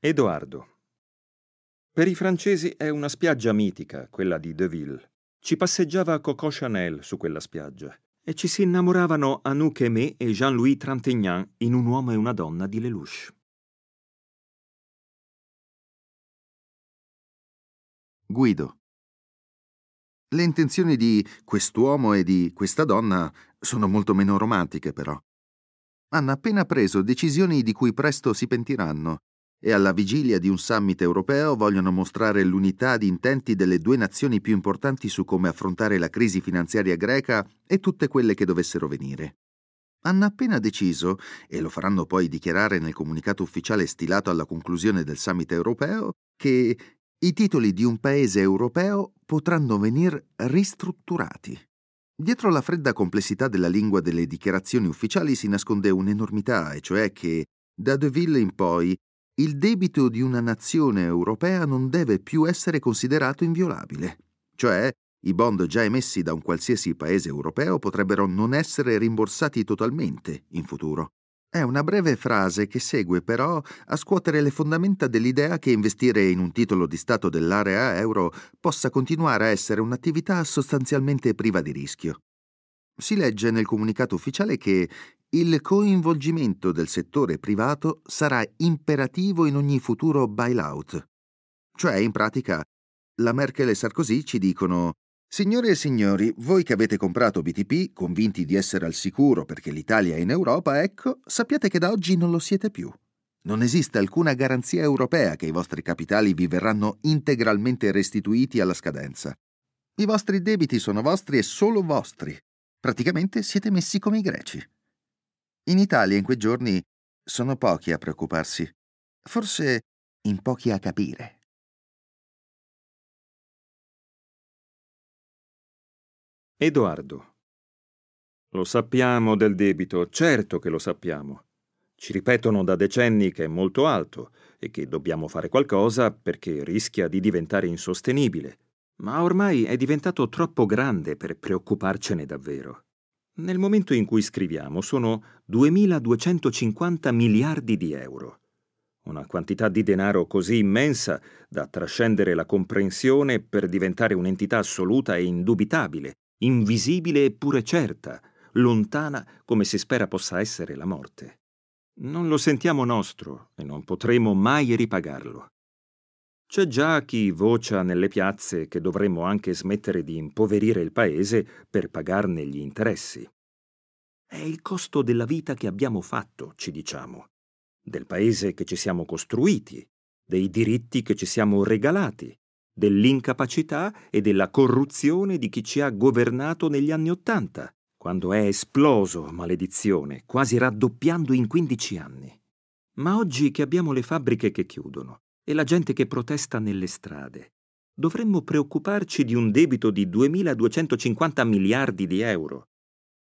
Edoardo. Per i francesi è una spiaggia mitica, quella di Deville. Ci passeggiava Coco Chanel su quella spiaggia e ci si innamoravano Anouk Aimé e Jean-Louis Trintignant in Un uomo e una donna di Lelouch. Guido. Le intenzioni di quest'uomo e di questa donna sono molto meno romantiche, però. Hanno appena preso decisioni di cui presto si pentiranno e alla vigilia di un summit europeo vogliono mostrare l'unità di intenti delle due nazioni più importanti su come affrontare la crisi finanziaria greca e tutte quelle che dovessero venire. Hanno appena deciso, e lo faranno poi dichiarare nel comunicato ufficiale stilato alla conclusione del summit europeo, che i titoli di un paese europeo potranno venir ristrutturati. Dietro la fredda complessità della lingua delle dichiarazioni ufficiali si nasconde un'enormità, e cioè che da Deville in poi il debito di una nazione europea non deve più essere considerato inviolabile, cioè i bond già emessi da un qualsiasi paese europeo potrebbero non essere rimborsati totalmente in futuro. È una breve frase che segue però a scuotere le fondamenta dell'idea che investire in un titolo di Stato dell'area euro possa continuare a essere un'attività sostanzialmente priva di rischio. Si legge nel comunicato ufficiale che il coinvolgimento del settore privato sarà imperativo in ogni futuro bailout. Cioè, in pratica, la Merkel e Sarkozy ci dicono Signore e signori, voi che avete comprato BTP, convinti di essere al sicuro perché l'Italia è in Europa, ecco, sappiate che da oggi non lo siete più. Non esiste alcuna garanzia europea che i vostri capitali vi verranno integralmente restituiti alla scadenza. I vostri debiti sono vostri e solo vostri. Praticamente siete messi come i greci. In Italia in quei giorni sono pochi a preoccuparsi, forse in pochi a capire. Edoardo. Lo sappiamo del debito, certo che lo sappiamo. Ci ripetono da decenni che è molto alto e che dobbiamo fare qualcosa perché rischia di diventare insostenibile, ma ormai è diventato troppo grande per preoccuparcene davvero. Nel momento in cui scriviamo sono 2.250 miliardi di euro. Una quantità di denaro così immensa da trascendere la comprensione per diventare un'entità assoluta e indubitabile, invisibile eppure certa, lontana come si spera possa essere la morte. Non lo sentiamo nostro e non potremo mai ripagarlo. C'è già chi vocia nelle piazze che dovremmo anche smettere di impoverire il paese per pagarne gli interessi. È il costo della vita che abbiamo fatto, ci diciamo, del paese che ci siamo costruiti, dei diritti che ci siamo regalati, dell'incapacità e della corruzione di chi ci ha governato negli anni Ottanta, quando è esploso, maledizione, quasi raddoppiando in 15 anni. Ma oggi che abbiamo le fabbriche che chiudono, e la gente che protesta nelle strade. Dovremmo preoccuparci di un debito di 2.250 miliardi di euro.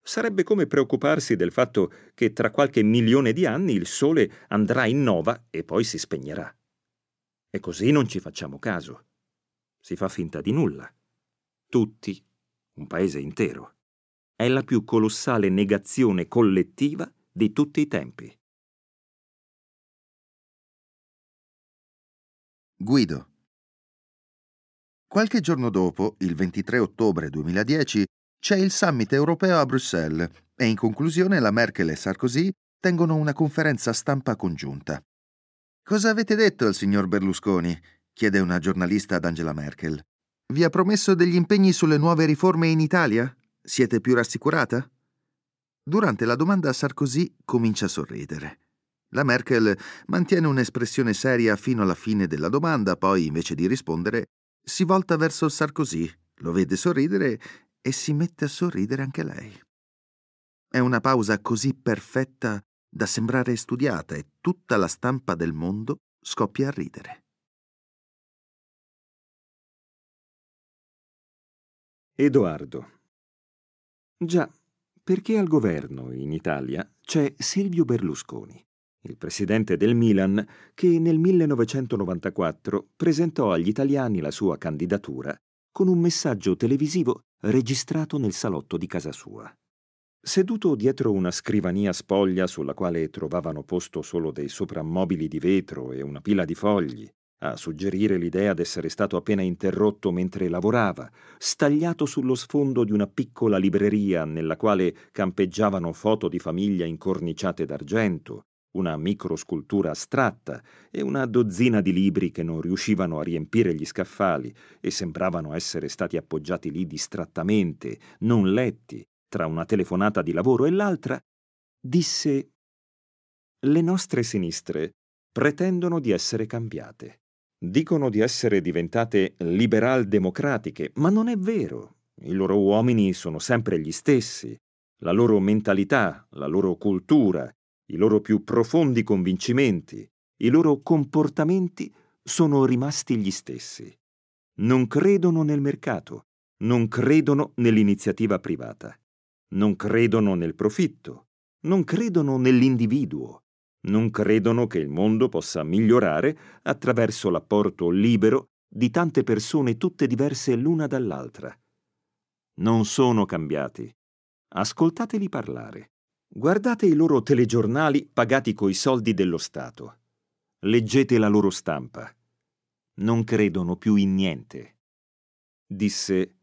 Sarebbe come preoccuparsi del fatto che tra qualche milione di anni il Sole andrà in nova e poi si spegnerà. E così non ci facciamo caso. Si fa finta di nulla. Tutti, un paese intero. È la più colossale negazione collettiva di tutti i tempi. Guido. Qualche giorno dopo, il 23 ottobre 2010, c'è il summit europeo a Bruxelles e in conclusione la Merkel e Sarkozy tengono una conferenza stampa congiunta. Cosa avete detto al signor Berlusconi? chiede una giornalista ad Angela Merkel. Vi ha promesso degli impegni sulle nuove riforme in Italia? Siete più rassicurata? Durante la domanda Sarkozy comincia a sorridere. La Merkel mantiene un'espressione seria fino alla fine della domanda, poi, invece di rispondere, si volta verso Sarkozy, lo vede sorridere e si mette a sorridere anche lei. È una pausa così perfetta da sembrare studiata e tutta la stampa del mondo scoppia a ridere. Edoardo. Già, perché al governo in Italia c'è Silvio Berlusconi il presidente del Milan, che nel 1994 presentò agli italiani la sua candidatura con un messaggio televisivo registrato nel salotto di casa sua. Seduto dietro una scrivania spoglia sulla quale trovavano posto solo dei soprammobili di vetro e una pila di fogli, a suggerire l'idea d'essere stato appena interrotto mentre lavorava, stagliato sullo sfondo di una piccola libreria nella quale campeggiavano foto di famiglia incorniciate d'argento, una microscultura astratta e una dozzina di libri che non riuscivano a riempire gli scaffali e sembravano essere stati appoggiati lì distrattamente, non letti, tra una telefonata di lavoro e l'altra, disse Le nostre sinistre pretendono di essere cambiate. Dicono di essere diventate liberal-democratiche, ma non è vero. I loro uomini sono sempre gli stessi. La loro mentalità, la loro cultura, i loro più profondi convincimenti, i loro comportamenti sono rimasti gli stessi. Non credono nel mercato, non credono nell'iniziativa privata non credono nel profitto, non credono nell'individuo, non credono che il mondo possa migliorare attraverso l'apporto libero di tante persone tutte diverse l'una dall'altra. Non sono cambiati. Ascoltateli parlare. Guardate i loro telegiornali pagati coi soldi dello Stato. Leggete la loro stampa. Non credono più in niente. Disse,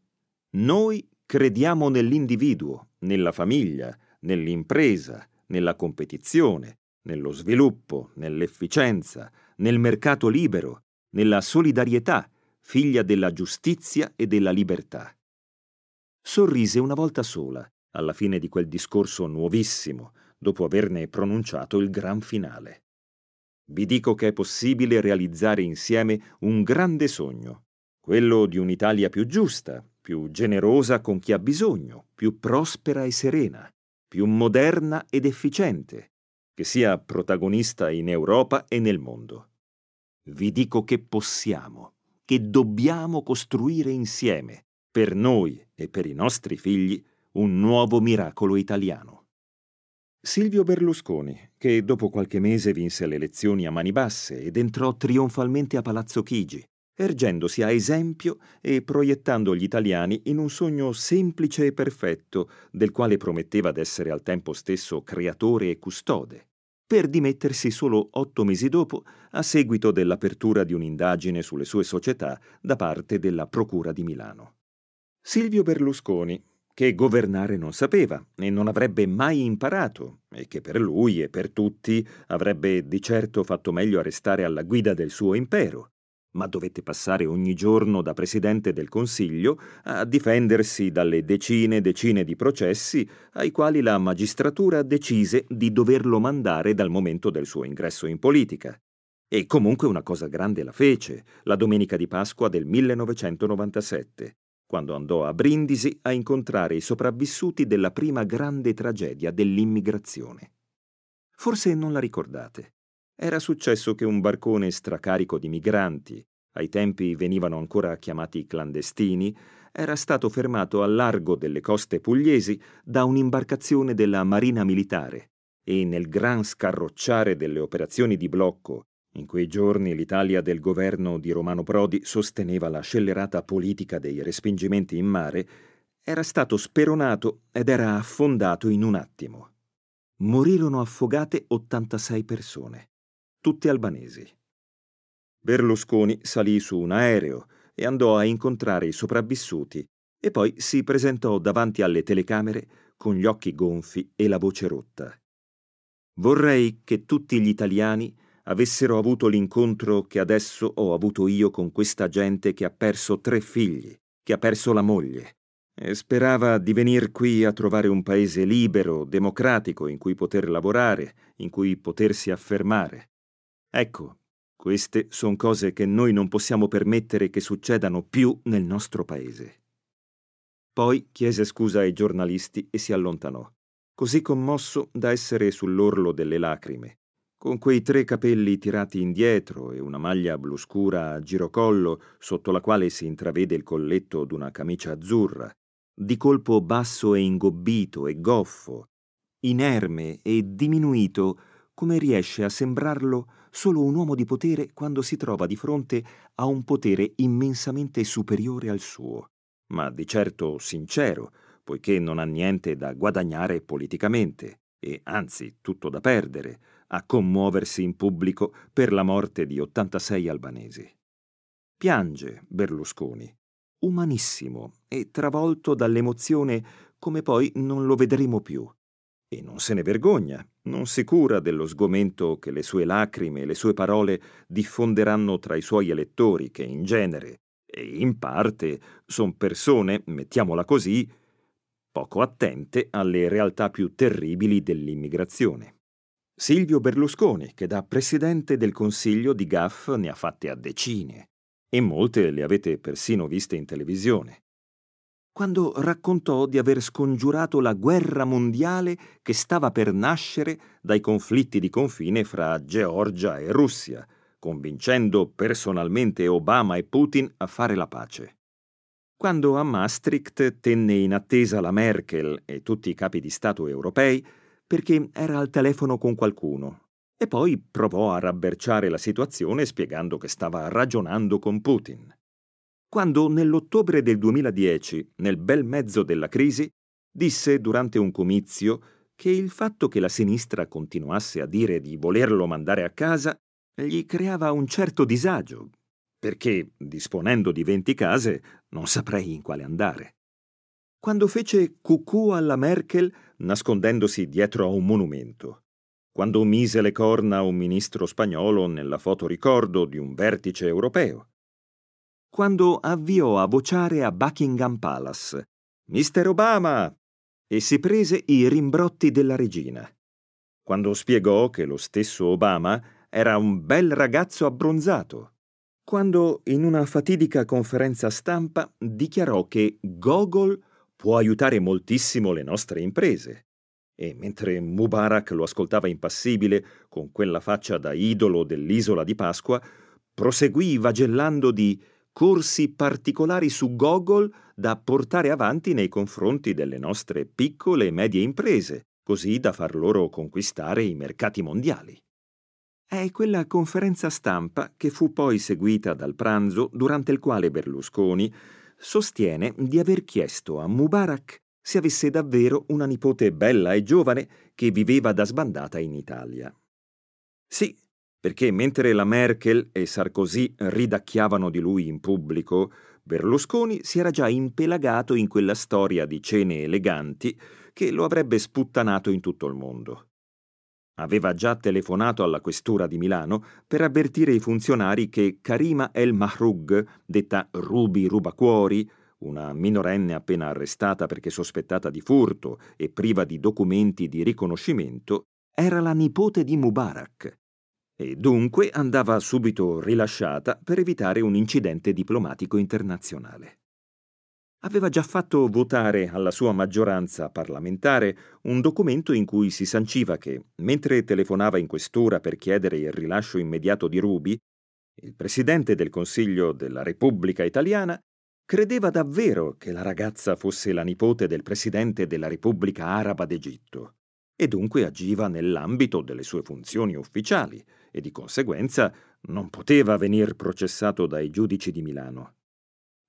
noi crediamo nell'individuo nella famiglia, nell'impresa, nella competizione, nello sviluppo, nell'efficienza, nel mercato libero, nella solidarietà, figlia della giustizia e della libertà. Sorrise una volta sola, alla fine di quel discorso nuovissimo, dopo averne pronunciato il gran finale. Vi dico che è possibile realizzare insieme un grande sogno, quello di un'Italia più giusta, più generosa con chi ha bisogno, più prospera e serena, più moderna ed efficiente, che sia protagonista in Europa e nel mondo. Vi dico che possiamo, che dobbiamo costruire insieme, per noi e per i nostri figli, un nuovo miracolo italiano. Silvio Berlusconi, che dopo qualche mese vinse le elezioni a mani basse ed entrò trionfalmente a Palazzo Chigi, ergendosi a esempio e proiettando gli italiani in un sogno semplice e perfetto, del quale prometteva d'essere al tempo stesso creatore e custode, per dimettersi solo otto mesi dopo a seguito dell'apertura di un'indagine sulle sue società da parte della Procura di Milano. Silvio Berlusconi, che governare non sapeva e non avrebbe mai imparato, e che per lui e per tutti avrebbe di certo fatto meglio a restare alla guida del suo impero, ma dovette passare ogni giorno da Presidente del Consiglio a difendersi dalle decine e decine di processi ai quali la magistratura decise di doverlo mandare dal momento del suo ingresso in politica. E comunque una cosa grande la fece, la domenica di Pasqua del 1997, quando andò a Brindisi a incontrare i sopravvissuti della prima grande tragedia dell'immigrazione. Forse non la ricordate. Era successo che un barcone stracarico di migranti, ai tempi venivano ancora chiamati clandestini, era stato fermato al largo delle coste pugliesi da un'imbarcazione della Marina Militare e nel gran scarrocciare delle operazioni di blocco, in quei giorni l'Italia del governo di Romano Prodi sosteneva la scellerata politica dei respingimenti in mare, era stato speronato ed era affondato in un attimo. Morirono affogate 86 persone tutte albanesi. Berlusconi salì su un aereo e andò a incontrare i sopravvissuti e poi si presentò davanti alle telecamere con gli occhi gonfi e la voce rotta. Vorrei che tutti gli italiani avessero avuto l'incontro che adesso ho avuto io con questa gente che ha perso tre figli, che ha perso la moglie, e sperava di venir qui a trovare un paese libero, democratico, in cui poter lavorare, in cui potersi affermare. Ecco, queste sono cose che noi non possiamo permettere che succedano più nel nostro paese. Poi chiese scusa ai giornalisti e si allontanò, così commosso da essere sull'orlo delle lacrime, con quei tre capelli tirati indietro e una maglia blu scura a girocollo sotto la quale si intravede il colletto d'una camicia azzurra, di colpo basso e ingobbito e goffo, inerme e diminuito come riesce a sembrarlo solo un uomo di potere quando si trova di fronte a un potere immensamente superiore al suo, ma di certo sincero, poiché non ha niente da guadagnare politicamente e anzi tutto da perdere a commuoversi in pubblico per la morte di 86 albanesi. Piange Berlusconi, umanissimo e travolto dall'emozione come poi non lo vedremo più. E non se ne vergogna, non si cura dello sgomento che le sue lacrime e le sue parole diffonderanno tra i suoi elettori, che in genere, e in parte, son persone, mettiamola così, poco attente alle realtà più terribili dell'immigrazione. Silvio Berlusconi, che da presidente del Consiglio di Gaff ne ha fatte a decine, e molte le avete persino viste in televisione quando raccontò di aver scongiurato la guerra mondiale che stava per nascere dai conflitti di confine fra Georgia e Russia, convincendo personalmente Obama e Putin a fare la pace. Quando a Maastricht tenne in attesa la Merkel e tutti i capi di Stato europei perché era al telefono con qualcuno e poi provò a rabberciare la situazione spiegando che stava ragionando con Putin quando nell'ottobre del 2010, nel bel mezzo della crisi, disse durante un comizio che il fatto che la sinistra continuasse a dire di volerlo mandare a casa gli creava un certo disagio, perché, disponendo di venti case, non saprei in quale andare. Quando fece cucù alla Merkel nascondendosi dietro a un monumento, quando mise le corna a un ministro spagnolo nella fotoricordo di un vertice europeo, quando avviò a vociare a Buckingham Palace Mister Obama e si prese i rimbrotti della regina. Quando spiegò che lo stesso Obama era un bel ragazzo abbronzato. Quando in una fatidica conferenza stampa dichiarò che Gogol può aiutare moltissimo le nostre imprese. E mentre Mubarak lo ascoltava impassibile, con quella faccia da idolo dell'isola di Pasqua, proseguì vagellando di corsi particolari su Gogol da portare avanti nei confronti delle nostre piccole e medie imprese, così da far loro conquistare i mercati mondiali. È quella conferenza stampa che fu poi seguita dal pranzo durante il quale Berlusconi sostiene di aver chiesto a Mubarak se avesse davvero una nipote bella e giovane che viveva da sbandata in Italia. Sì, perché mentre la Merkel e Sarkozy ridacchiavano di lui in pubblico, Berlusconi si era già impelagato in quella storia di cene eleganti che lo avrebbe sputtanato in tutto il mondo. Aveva già telefonato alla questura di Milano per avvertire i funzionari che Karima El Mahrug, detta Ruby Rubacuori, una minorenne appena arrestata perché sospettata di furto e priva di documenti di riconoscimento, era la nipote di Mubarak e dunque andava subito rilasciata per evitare un incidente diplomatico internazionale. Aveva già fatto votare alla sua maggioranza parlamentare un documento in cui si sanciva che, mentre telefonava in questura per chiedere il rilascio immediato di Rubi, il presidente del Consiglio della Repubblica Italiana credeva davvero che la ragazza fosse la nipote del presidente della Repubblica Araba d'Egitto e dunque agiva nell'ambito delle sue funzioni ufficiali e di conseguenza non poteva venir processato dai giudici di Milano.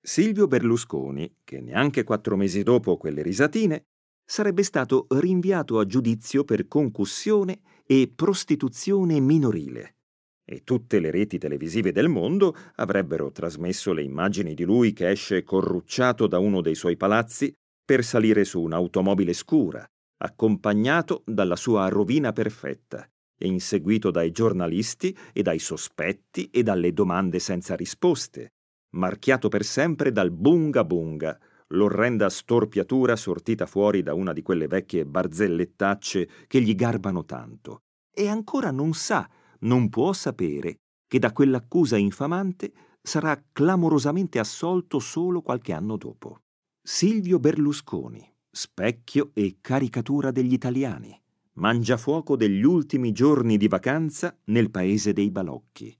Silvio Berlusconi, che neanche quattro mesi dopo quelle risatine, sarebbe stato rinviato a giudizio per concussione e prostituzione minorile. E tutte le reti televisive del mondo avrebbero trasmesso le immagini di lui che esce corrucciato da uno dei suoi palazzi per salire su un'automobile scura, accompagnato dalla sua rovina perfetta e inseguito dai giornalisti e dai sospetti e dalle domande senza risposte, marchiato per sempre dal bunga bunga, l'orrenda storpiatura sortita fuori da una di quelle vecchie barzellettacce che gli garbano tanto. E ancora non sa, non può sapere, che da quell'accusa infamante sarà clamorosamente assolto solo qualche anno dopo. Silvio Berlusconi specchio e caricatura degli italiani, mangiafuoco degli ultimi giorni di vacanza nel paese dei balocchi,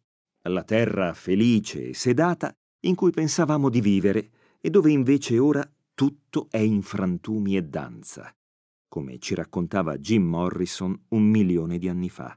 la terra felice e sedata in cui pensavamo di vivere e dove invece ora tutto è in frantumi e danza, come ci raccontava Jim Morrison un milione di anni fa.